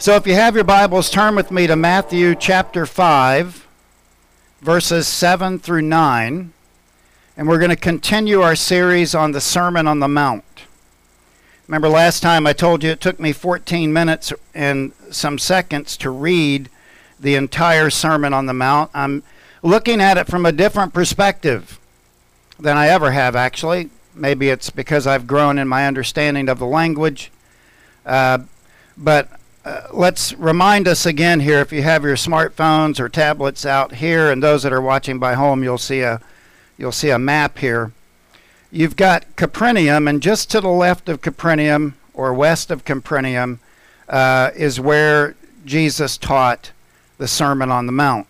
So if you have your Bibles, turn with me to Matthew chapter 5, verses 7 through 9. And we're going to continue our series on the Sermon on the Mount. Remember last time I told you it took me 14 minutes and some seconds to read the entire Sermon on the Mount. I'm looking at it from a different perspective than I ever have, actually. Maybe it's because I've grown in my understanding of the language. Uh, but let's remind us again here if you have your smartphones or tablets out here and those that are watching by home you'll see a you'll see a map here. You've got Capernaum and just to the left of Capernaum or west of Capernaum uh, is where Jesus taught the Sermon on the Mount.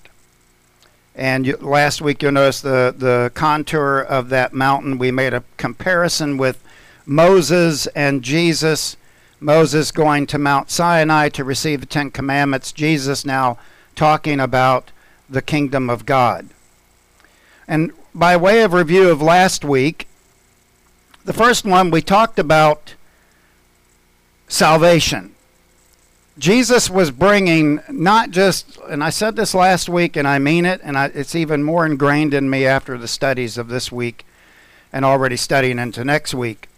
And you, last week you'll notice the the contour of that mountain. We made a comparison with Moses and Jesus Moses going to Mount Sinai to receive the Ten Commandments, Jesus now talking about the kingdom of God. And by way of review of last week, the first one we talked about salvation. Jesus was bringing not just, and I said this last week and I mean it, and I, it's even more ingrained in me after the studies of this week and already studying into next week.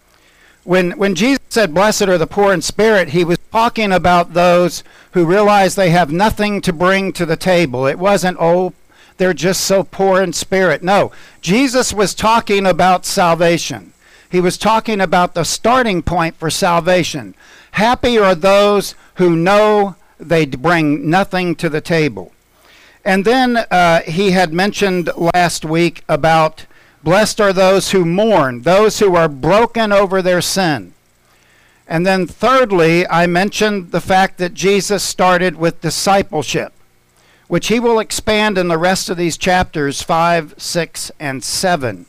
When, when Jesus said, Blessed are the poor in spirit, he was talking about those who realize they have nothing to bring to the table. It wasn't, oh, they're just so poor in spirit. No, Jesus was talking about salvation. He was talking about the starting point for salvation. Happy are those who know they bring nothing to the table. And then uh, he had mentioned last week about Blessed are those who mourn, those who are broken over their sin. And then, thirdly, I mentioned the fact that Jesus started with discipleship, which he will expand in the rest of these chapters 5, 6, and 7.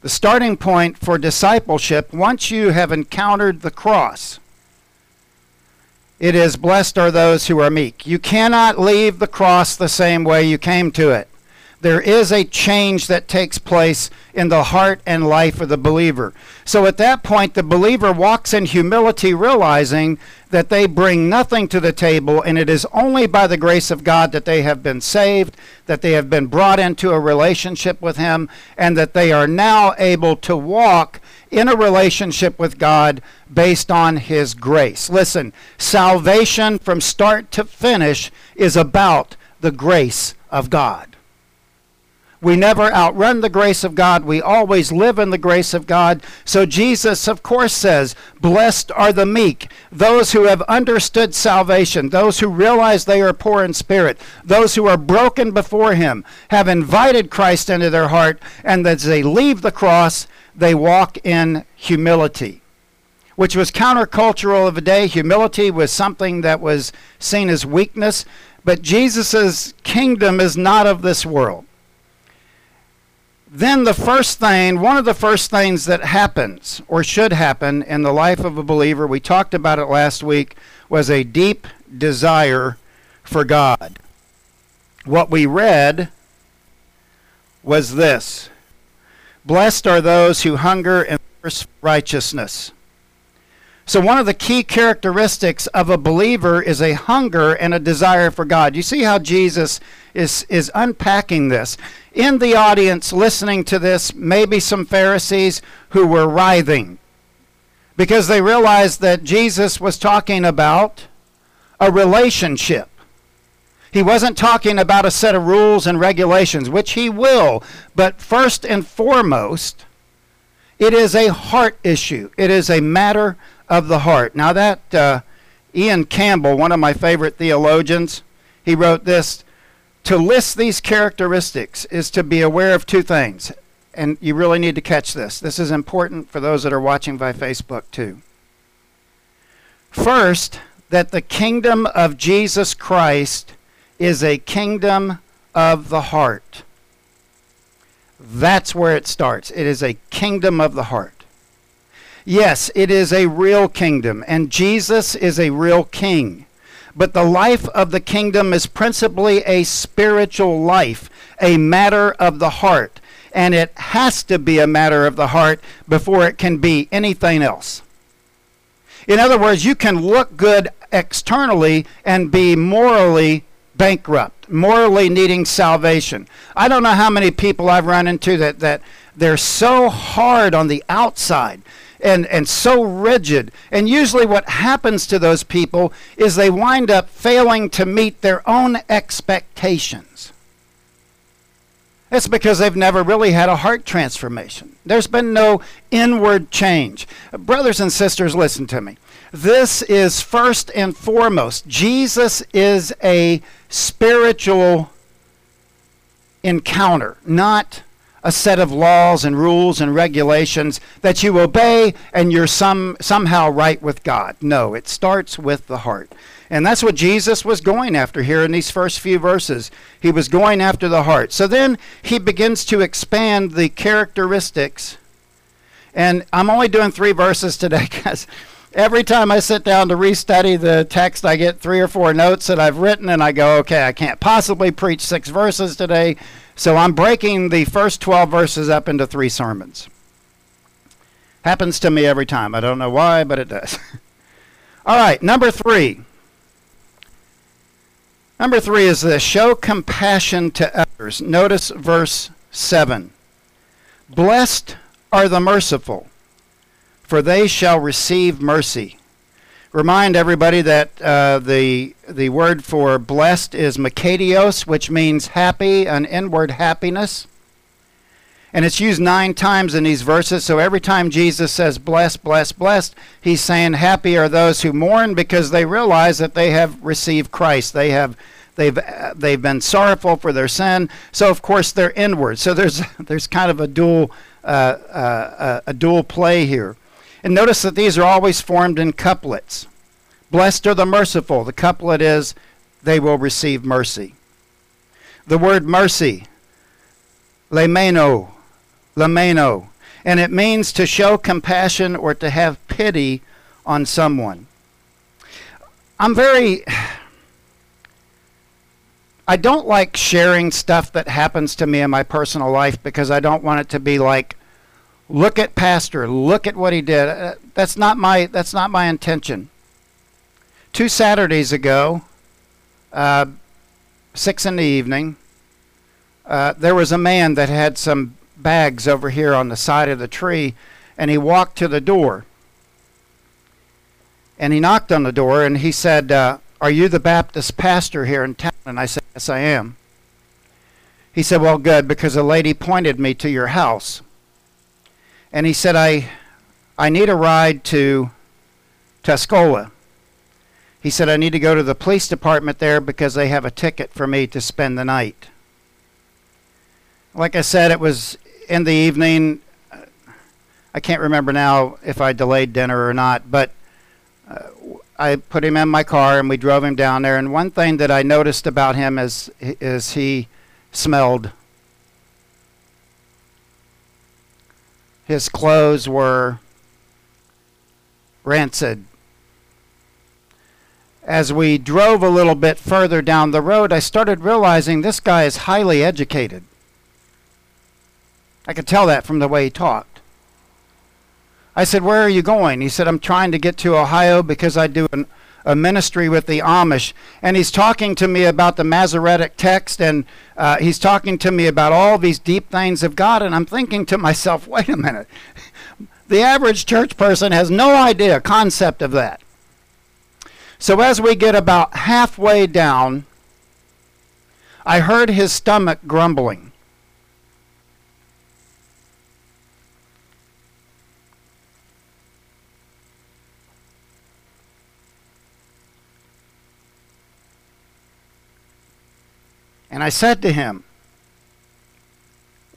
The starting point for discipleship, once you have encountered the cross, it is blessed are those who are meek. You cannot leave the cross the same way you came to it there is a change that takes place in the heart and life of the believer. So at that point, the believer walks in humility, realizing that they bring nothing to the table, and it is only by the grace of God that they have been saved, that they have been brought into a relationship with Him, and that they are now able to walk in a relationship with God based on His grace. Listen, salvation from start to finish is about the grace of God. We never outrun the grace of God. We always live in the grace of God. So Jesus, of course, says, Blessed are the meek, those who have understood salvation, those who realize they are poor in spirit, those who are broken before Him, have invited Christ into their heart, and as they leave the cross, they walk in humility. Which was countercultural of the day. Humility was something that was seen as weakness. But Jesus' kingdom is not of this world then the first thing, one of the first things that happens or should happen in the life of a believer, we talked about it last week, was a deep desire for God. What we read was this Blessed are those who hunger and thirst for righteousness. So, one of the key characteristics of a believer is a hunger and a desire for God. You see how Jesus is, is unpacking this. In the audience listening to this, maybe some Pharisees who were writhing because they realized that Jesus was talking about a relationship. He wasn't talking about a set of rules and regulations, which he will, but first and foremost, it is a heart issue. It is a matter of the heart. Now, that uh, Ian Campbell, one of my favorite theologians, he wrote this To list these characteristics is to be aware of two things. And you really need to catch this. This is important for those that are watching by Facebook, too. First, that the kingdom of Jesus Christ is a kingdom of the heart. That's where it starts. It is a kingdom of the heart. Yes, it is a real kingdom, and Jesus is a real king. But the life of the kingdom is principally a spiritual life, a matter of the heart. And it has to be a matter of the heart before it can be anything else. In other words, you can look good externally and be morally bankrupt, morally needing salvation. I don't know how many people I've run into that, that they're so hard on the outside and, and so rigid. And usually, what happens to those people is they wind up failing to meet their own expectations. It's because they've never really had a heart transformation. There's been no inward change. Brothers and sisters, listen to me. This is first and foremost. Jesus is a spiritual encounter, not a set of laws and rules and regulations that you obey and you're some, somehow right with God. No, it starts with the heart. And that's what Jesus was going after here in these first few verses. He was going after the heart. So then he begins to expand the characteristics. And I'm only doing three verses today because every time I sit down to restudy the text, I get three or four notes that I've written, and I go, okay, I can't possibly preach six verses today so I'm breaking the first 12 verses up into three sermons. Happens to me every time. I don't know why, but it does. All right, number three. Number three is this show compassion to others. Notice verse 7. Blessed are the merciful, for they shall receive mercy remind everybody that uh, the the word for blessed is makarios, which means happy, an inward happiness. And it's used nine times in these verses. So every time Jesus says blessed, blessed, blessed, he's saying happy are those who mourn because they realize that they have received Christ. They have they've uh, they've been sorrowful for their sin. So of course they're inward. So there's there's kind of a dual uh, uh a dual play here. And notice that these are always formed in couplets. Blessed are the merciful. The couplet is, they will receive mercy. The word mercy, lemeno, lemeno, and it means to show compassion or to have pity on someone. I'm very. I don't like sharing stuff that happens to me in my personal life because I don't want it to be like look at pastor. Look at what he did. Uh, that's not my that's not my intention. Two saturdays ago uh, six in the evening uh, there was a man that had some bags over here on the side of the tree and he walked to the door. And he knocked on the door and he said uh, are you the baptist pastor here in town? And i said yes i am. He said well good because a lady pointed me to your house and he said, I, I need a ride to Tuscola. He said, I need to go to the police department there because they have a ticket for me to spend the night. Like I said, it was in the evening. I can't remember now if I delayed dinner or not, but uh, I put him in my car and we drove him down there. And one thing that I noticed about him is, is he smelled His clothes were rancid. As we drove a little bit further down the road, I started realizing this guy is highly educated. I could tell that from the way he talked. I said, Where are you going? He said, I'm trying to get to Ohio because I do an a ministry with the Amish, and he's talking to me about the Masoretic text, and uh, he's talking to me about all these deep things of God, and I'm thinking to myself, wait a minute. the average church person has no idea, concept of that. So as we get about halfway down, I heard his stomach grumbling. And I said to him,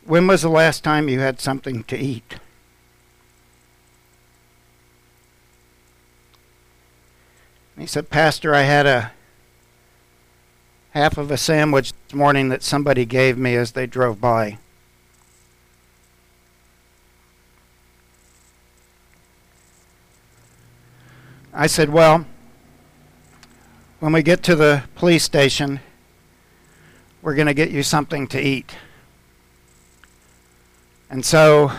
When was the last time you had something to eat? And he said, Pastor, I had a half of a sandwich this morning that somebody gave me as they drove by. I said, Well, when we get to the police station, we're going to get you something to eat. And so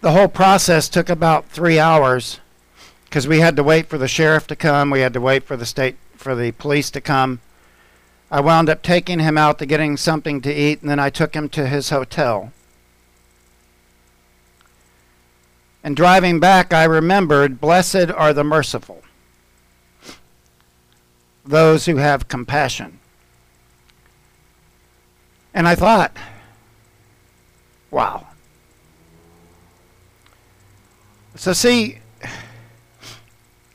the whole process took about three hours. because we had to wait for the sheriff to come. We had to wait for the state for the police to come. I wound up taking him out to getting something to eat, and then I took him to his hotel. And driving back, I remembered, Blessed are the merciful, those who have compassion. And I thought, wow. So, see,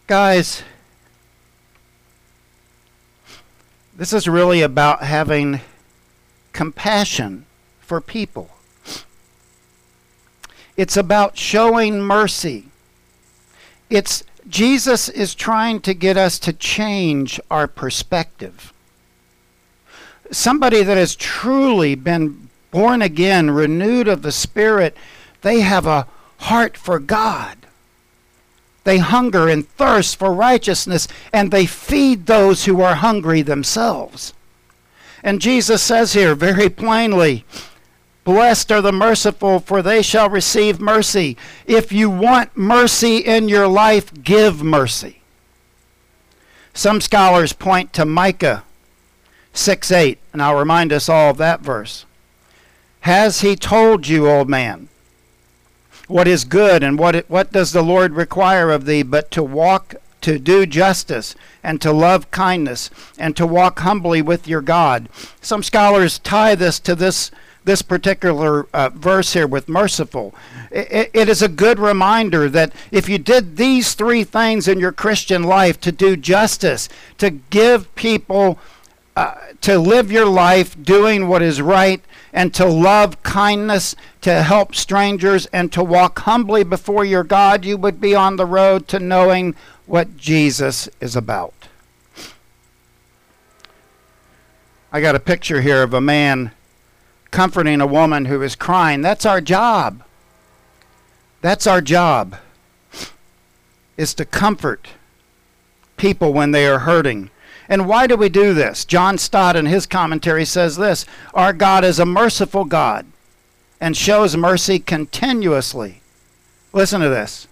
guys, this is really about having compassion for people. It's about showing mercy. It's Jesus is trying to get us to change our perspective. Somebody that has truly been born again, renewed of the Spirit, they have a heart for God. They hunger and thirst for righteousness, and they feed those who are hungry themselves. And Jesus says here very plainly, Blessed are the merciful, for they shall receive mercy. If you want mercy in your life, give mercy. Some scholars point to Micah 6 8, and I'll remind us all of that verse. Has he told you, old man? what is good and what it, what does the Lord require of thee but to walk to do justice and to love kindness and to walk humbly with your God. Some scholars tie this to this this particular uh, verse here with merciful. It, it is a good reminder that if you did these three things in your Christian life to do justice, to give people, uh, to live your life doing what is right, and to love kindness, to help strangers, and to walk humbly before your God, you would be on the road to knowing what Jesus is about. I got a picture here of a man comforting a woman who is crying. That's our job. That's our job. Is to comfort people when they are hurting. And why do we do this? John Stott in his commentary says this Our God is a merciful God and shows mercy continuously. Listen to this.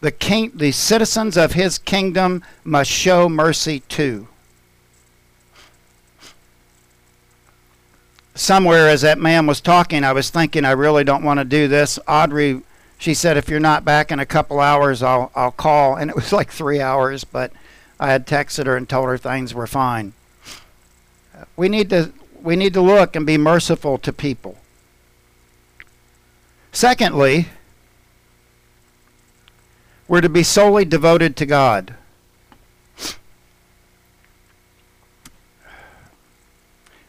The, king, the citizens of his kingdom must show mercy too. Somewhere as that man was talking, I was thinking, I really don't want to do this. Audrey, she said, if you're not back in a couple hours, I'll, I'll call. And it was like three hours, but I had texted her and told her things were fine. We need to we need to look and be merciful to people. Secondly, we're to be solely devoted to God.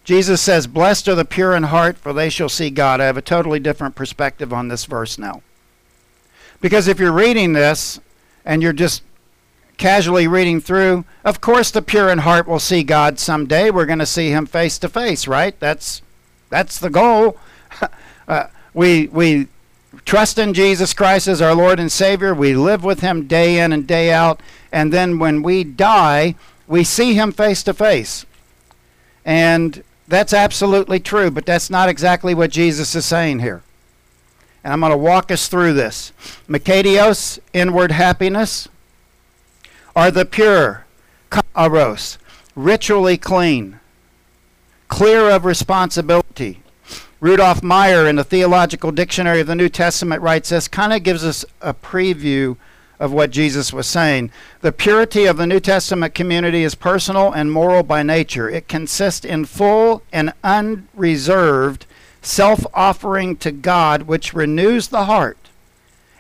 Jesus says, Blessed are the pure in heart, for they shall see God. I have a totally different perspective on this verse now. Because if you're reading this and you're just casually reading through, of course the pure in heart will see God someday. We're going to see him face to face, right? That's that's the goal. uh, we we trust in Jesus Christ as our Lord and Savior. We live with him day in and day out, and then when we die, we see him face to face. And that's absolutely true, but that's not exactly what Jesus is saying here. And I'm going to walk us through this. Makarios, inward happiness are the pure, aros, ritually clean, clear of responsibility. Rudolf Meyer in the Theological Dictionary of the New Testament writes this, kind of gives us a preview of what Jesus was saying. The purity of the New Testament community is personal and moral by nature. It consists in full and unreserved self offering to God, which renews the heart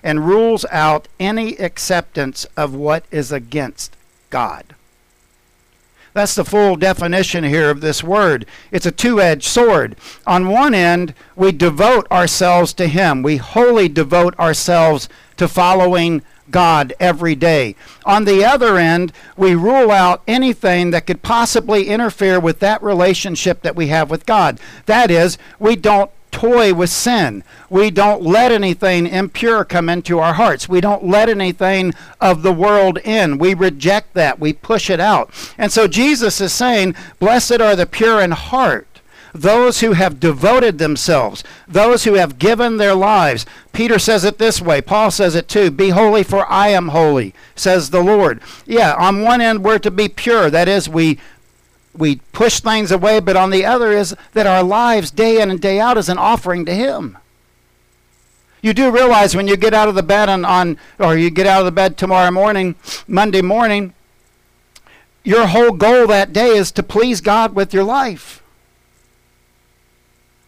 and rules out any acceptance of what is against God. That's the full definition here of this word. It's a two edged sword. On one end, we devote ourselves to Him, we wholly devote ourselves to following God every day. On the other end, we rule out anything that could possibly interfere with that relationship that we have with God. That is, we don't toy with sin. We don't let anything impure come into our hearts. We don't let anything of the world in. We reject that. We push it out. And so Jesus is saying, Blessed are the pure in heart. those who have devoted themselves, those who have given their lives. Peter says it this way. Paul says it too. Be holy, for I am holy, says the Lord. Yeah, on one end, we're to be pure. That is, we we push things away, but on the other is that our lives, day in and day out, is an offering to Him. You do realize when you get out of the bed on, on or you get out of the bed tomorrow morning, Monday morning, your whole goal that day is to please God with your life.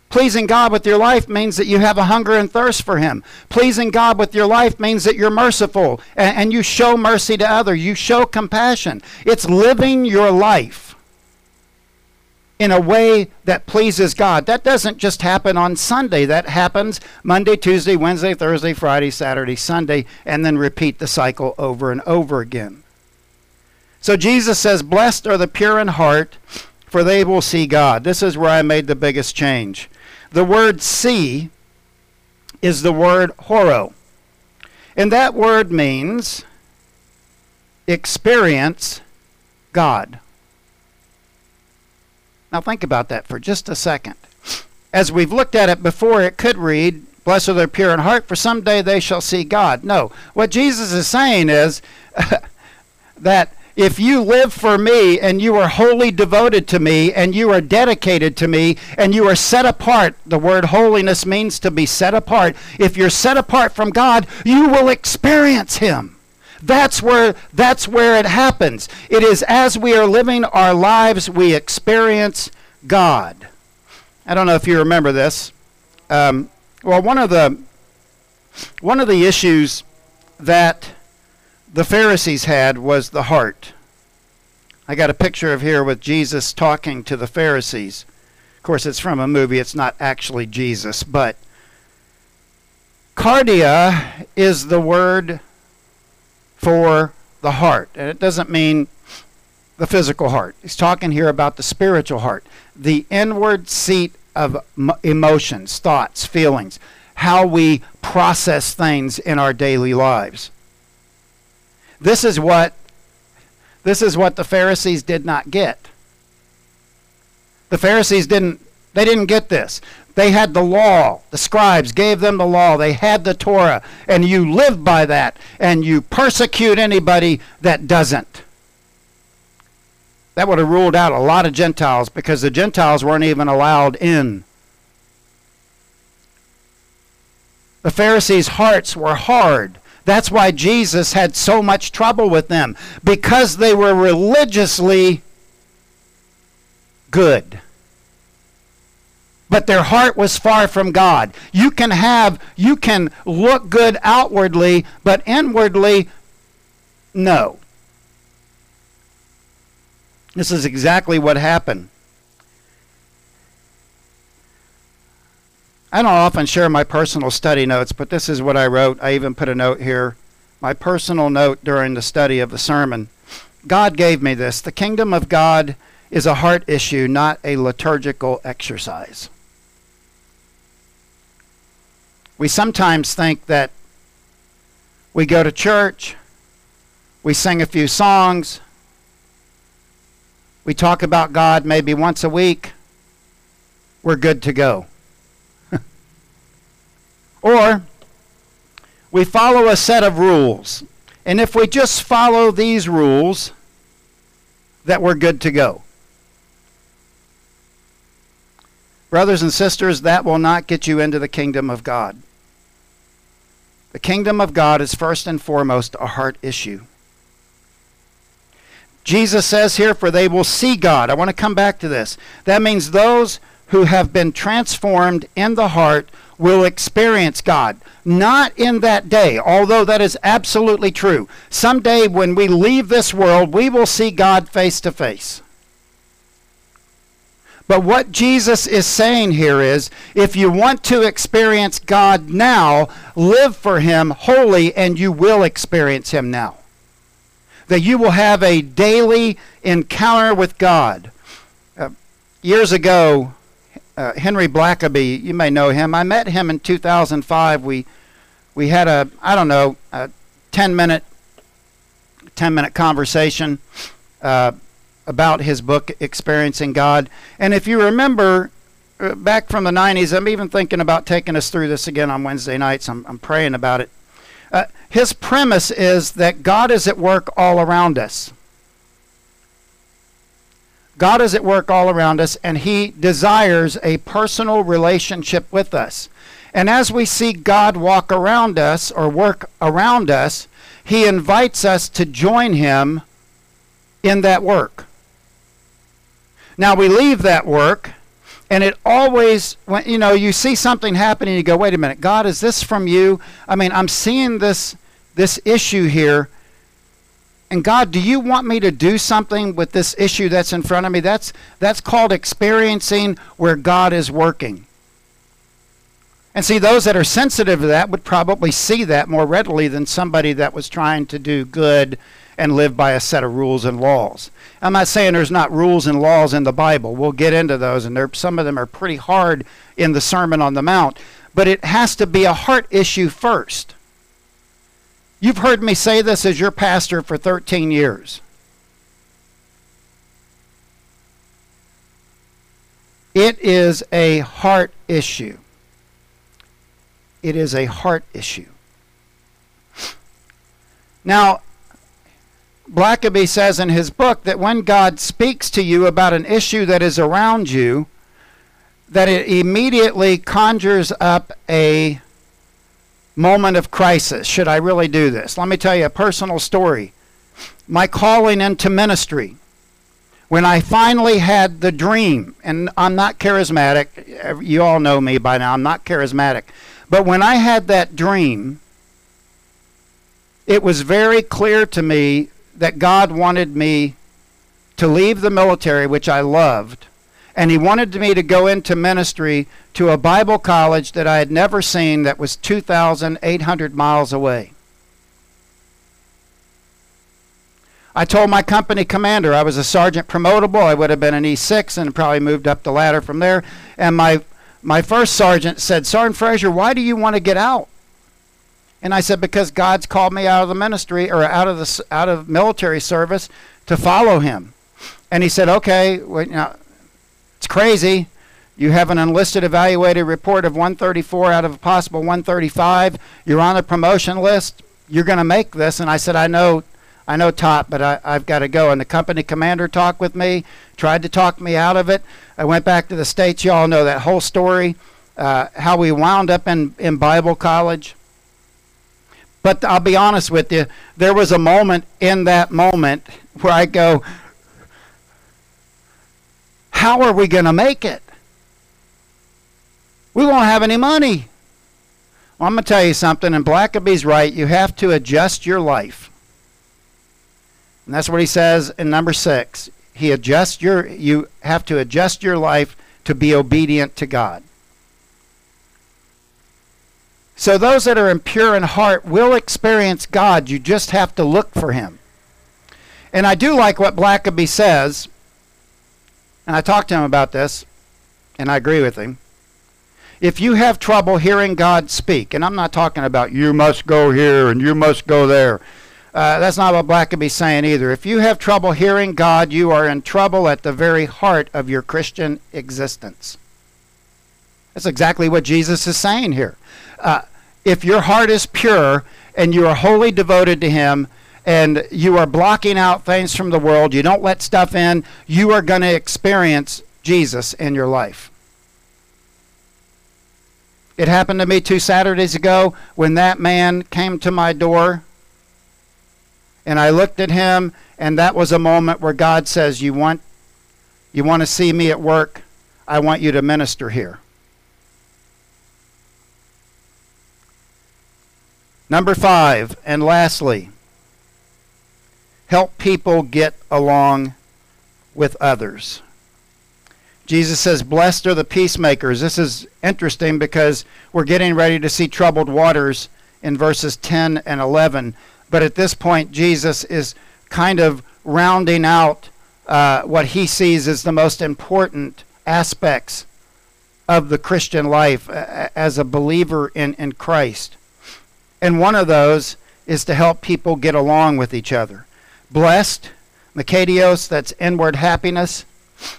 Pleasing God with your life means that you have a hunger and thirst for Him. Pleasing God with your life means that you're merciful and, and you show mercy to others. You show compassion. It's living your life in a way that pleases God. That doesn't just happen on Sunday. That happens Monday, Tuesday, Wednesday, Thursday, Friday, Saturday, Sunday, and then repeat the cycle over and over again. So Jesus says, Blessed are the pure in heart, for they will see God. This is where I made the biggest change. The word see is the word horo. And that word means experience God. Now think about that for just a second. As we've looked at it before, it could read, Blessed are the pure in heart, for someday they shall see God. No. What Jesus is saying is that if you live for me and you are wholly devoted to me and you are dedicated to me and you are set apart, the word holiness means to be set apart. If you're set apart from God, you will experience Him. That's where, that's where it happens. It is as we are living our lives, we experience God. I don't know if you remember this. Um, well, one of the one of the issues that the Pharisees had was the heart. I got a picture of here with Jesus talking to the Pharisees. Of course, it's from a movie, it's not actually Jesus, but cardia is the word for the heart. And it doesn't mean the physical heart. He's talking here about the spiritual heart, the inward seat of emotions, thoughts, feelings, how we process things in our daily lives. This is what this is what the Pharisees did not get. The Pharisees didn't they didn't get this. They had the law. The scribes gave them the law. They had the Torah. And you live by that. And you persecute anybody that doesn't. That would have ruled out a lot of Gentiles because the Gentiles weren't even allowed in. The Pharisees' hearts were hard. That's why Jesus had so much trouble with them because they were religiously good. But their heart was far from God. You can have, you can look good outwardly, but inwardly, no. This is exactly what happened. I don't often share my personal study notes, but this is what I wrote. I even put a note here. My personal note during the study of the sermon. God gave me this. The kingdom of God is a heart issue, not a liturgical exercise. We sometimes think that we go to church, we sing a few songs, we talk about God maybe once a week, we're good to go. Or we follow a set of rules. And if we just follow these rules, that we're good to go. Brothers and sisters, that will not get you into the kingdom of God. The kingdom of God is first and foremost a heart issue. Jesus says here, For they will see God. I want to come back to this. That means those who have been transformed in the heart will experience God. Not in that day, although that is absolutely true. Someday when we leave this world, we will see God face to face. But what Jesus is saying here is if you want to experience God now, live for Him wholly, and you will experience Him now. That you will have a daily encounter with God. Uh, years ago, uh, Henry Blackaby, you may know him. I met him in 2005. We we had a I don't know a 10 minute 10 minute conversation uh, about his book Experiencing God. And if you remember, uh, back from the 90s. I'm even thinking about taking us through this again on Wednesday nights. I'm, I'm praying about it. Uh, his premise is that God is at work all around us. God is at work all around us, and He desires a personal relationship with us. And as we see God walk around us or work around us, He invites us to join Him in that work. Now we leave that work, and it always, when you know, you see something happening, you go, "Wait a minute, God, is this from you?" I mean, I'm seeing this this issue here, and God, do you want me to do something with this issue that's in front of me? That's that's called experiencing where God is working. And see, those that are sensitive to that would probably see that more readily than somebody that was trying to do good and live by a set of rules and laws. I'm not saying there's not rules and laws in the Bible. We'll get into those, and some of them are pretty hard in the Sermon on the Mount. But it has to be a heart issue first. You've heard me say this as your pastor for 13 years. It is a heart issue. It is a heart issue. Now, Blackaby says in his book that when God speaks to you about an issue that is around you, that it immediately conjures up a moment of crisis. Should I really do this? Let me tell you a personal story. My calling into ministry, when I finally had the dream, and I'm not charismatic, you all know me by now, I'm not charismatic, but when I had that dream, it was very clear to me that God wanted me to leave the military, which I loved, and He wanted me to go into ministry to a Bible college that I had never seen that was 2,800 miles away. I told my company commander I was a sergeant promotable. I would have been an E6 and probably moved up the ladder from there. And my my first sergeant said, Sergeant Frazier, why do you want to get out? And I said, because God's called me out of the ministry or out of the out of military service to follow Him. And he said, okay, well, you know, it's crazy. You have an enlisted evaluated report of 134 out of a possible 135. You're on the promotion list. You're going to make this. And I said, I know, I know, top, but I, I've got to go. And the company commander talked with me, tried to talk me out of it. I went back to the states. You all know that whole story. Uh, how we wound up in, in Bible college. But I'll be honest with you, there was a moment in that moment where I go, How are we going to make it? We won't have any money. Well, I'm going to tell you something, and Blackaby's right. You have to adjust your life. And that's what he says in number six. He adjusts your you have to adjust your life to be obedient to God. So those that are impure in heart will experience God. You just have to look for him. And I do like what Blackaby says, and I talked to him about this, and I agree with him. If you have trouble hearing God speak, and I'm not talking about you must go here and you must go there. Uh, that's not what Blackaby's saying either. If you have trouble hearing God, you are in trouble at the very heart of your Christian existence. That's exactly what Jesus is saying here. Uh, if your heart is pure and you are wholly devoted to Him and you are blocking out things from the world, you don't let stuff in, you are going to experience Jesus in your life. It happened to me two Saturdays ago when that man came to my door and I looked at him and that was a moment where God says, "You want you want to see me at work? I want you to minister here." Number five, and lastly, help people get along with others. Jesus says, Blessed are the peacemakers. This is interesting because we're getting ready to see troubled waters in verses 10 and 11. But at this point, Jesus is kind of rounding out uh, what he sees as the most important aspects of the Christian life as a believer in, in Christ. And one of those is to help people get along with each other. Blessed, Makarios, that's inward happiness.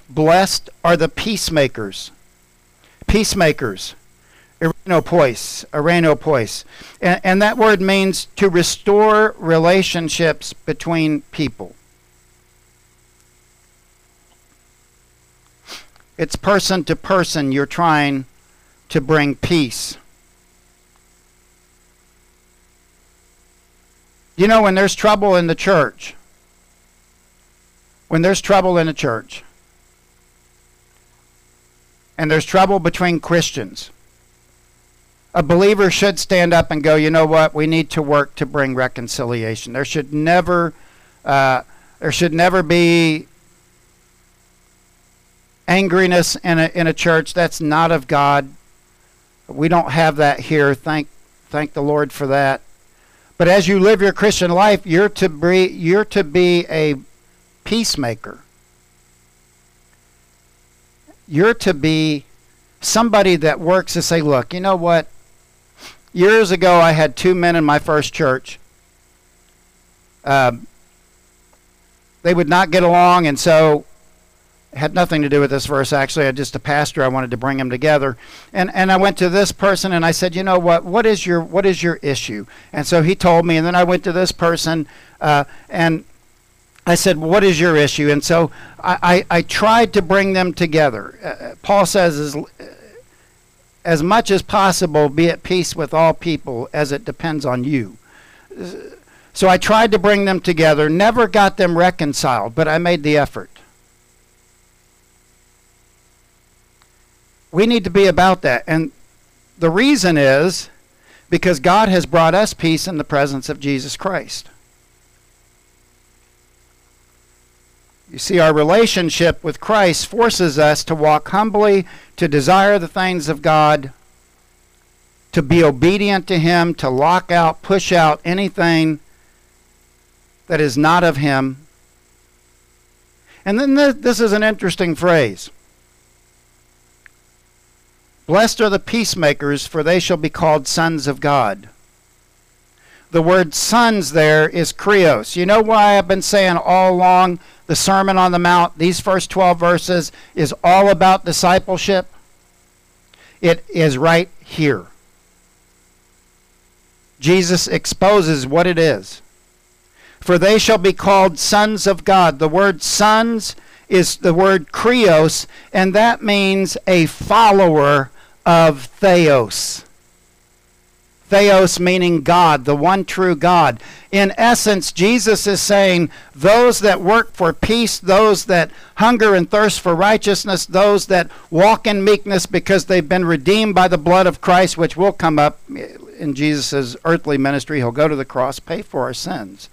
Blessed are the peacemakers, peacemakers. Irenopois, irenopois. And, and that word means to restore relationships between people. It's person to person you're trying to bring peace. You know, when there's trouble in the church, when there's trouble in the church, and there's trouble between Christians, a believer should stand up and go, you know what, we need to work to bring reconciliation. There should never, uh, there should never be angriness in a, in a church. That's not of God. We don't have that here. Thank, thank the Lord for that. But as you live your Christian life, you're to be, you're to be a peacemaker. You're to be somebody that works to say, look, you know what? Years ago, I had two men in my first church. Um, they would not get along, and so had nothing to do with this verse. Actually, I just a pastor. I wanted to bring them together, and and I went to this person and I said, you know what? What is your what is your issue? And so he told me, and then I went to this person, uh, and I said, What is your issue? And so I, I, I tried to bring them together. Uh, Paul says, as much as possible, be at peace with all people as it depends on you. So I tried to bring them together, never got them reconciled, but I made the effort. We need to be about that. And the reason is because God has brought us peace in the presence of Jesus Christ. You see, our relationship with Christ forces us to walk humbly, to desire the things of God, to be obedient to Him, to lock out, push out anything that is not of Him. And then this, this is an interesting phrase. Blessed are the peacemakers, for they shall be called sons of God. The word sons there is krios. You know why I've been saying all along the Sermon on the Mount, these first 12 verses, is all about discipleship? It is right here. Jesus exposes what it is. For they shall be called sons of God. The word sons is the word krios, and that means a follower of theos. Theos meaning God, the one true God. In essence, Jesus is saying those that work for peace, those that hunger and thirst for righteousness, those that walk in meekness because they've been redeemed by the blood of Christ, which will come up in Jesus' earthly ministry. He'll go to the cross, pay for our sins.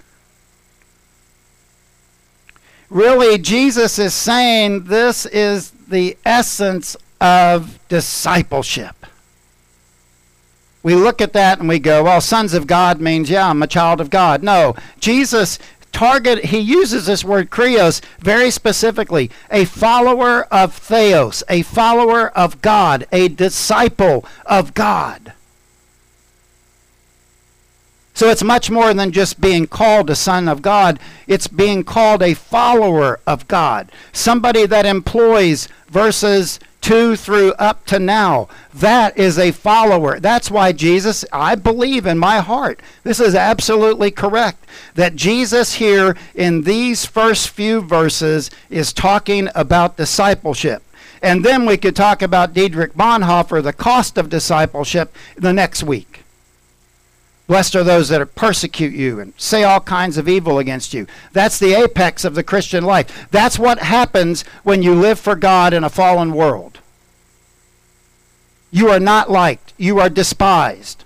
Really, Jesus is saying this is the essence of discipleship. We look at that and we go, well, sons of God means, yeah, I'm a child of God. No, Jesus target he uses this word krios very specifically a follower of theos a follower of god a disciple of god. So it's much more than just being called a son of god. It's being called a follower of god. Somebody that employs verses 2 through up to now. That is a follower. That's why Jesus, I believe in my heart, this is absolutely correct, that Jesus here in these first few verses is talking about discipleship. And then we could talk about Dietrich Bonhoeffer, the cost of discipleship, the next week. Blessed are those that persecute you and say all kinds of evil against you. That's the apex of the Christian life. That's what happens when you live for God in a fallen world. You are not liked. You are despised.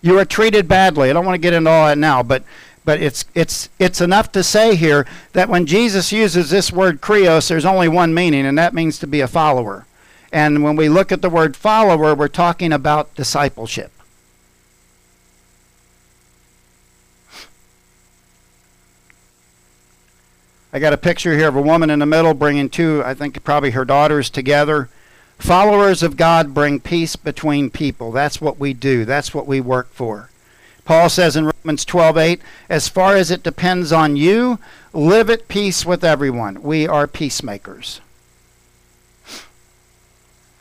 You are treated badly. I don't want to get into all that now, but but it's it's it's enough to say here that when Jesus uses this word krios, there's only one meaning, and that means to be a follower. And when we look at the word follower, we're talking about discipleship. I got a picture here of a woman in the middle bringing two, I think probably her daughters together. Followers of God bring peace between people. That's what we do. That's what we work for. Paul says in Romans 12:8, as far as it depends on you, live at peace with everyone. We are peacemakers.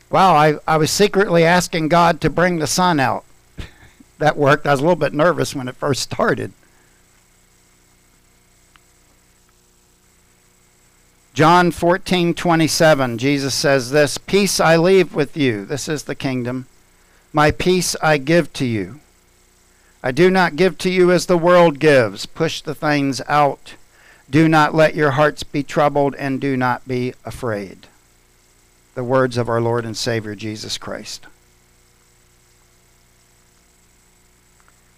Wow, I, I was secretly asking God to bring the sun out. that worked. I was a little bit nervous when it first started. John 14:27 Jesus says this, "Peace I leave with you. This is the kingdom. My peace I give to you. I do not give to you as the world gives. Push the things out. Do not let your hearts be troubled and do not be afraid." The words of our Lord and Savior Jesus Christ.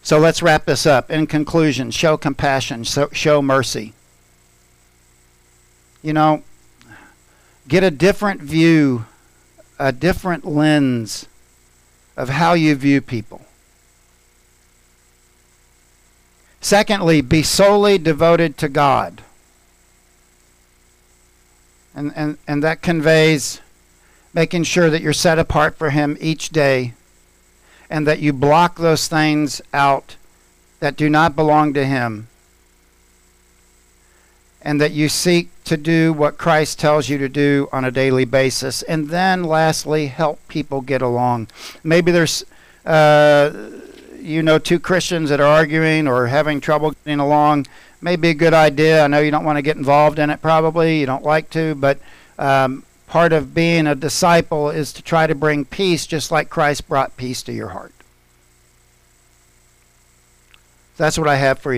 So let's wrap this up. In conclusion, show compassion, show mercy you know, get a different view, a different lens of how you view people. Secondly, be solely devoted to God. And, and, and that conveys making sure that you're set apart for Him each day and that you block those things out that do not belong to Him and that you seek to do what Christ tells you to do on a daily basis. And then, lastly, help people get along. Maybe there's, uh, you know, two Christians that are arguing or having trouble getting along. Maybe a good idea. I know you don't want to get involved in it, probably. You don't like to, but um, part of being a disciple is to try to bring peace just like Christ brought peace to your heart. That's what I have for you.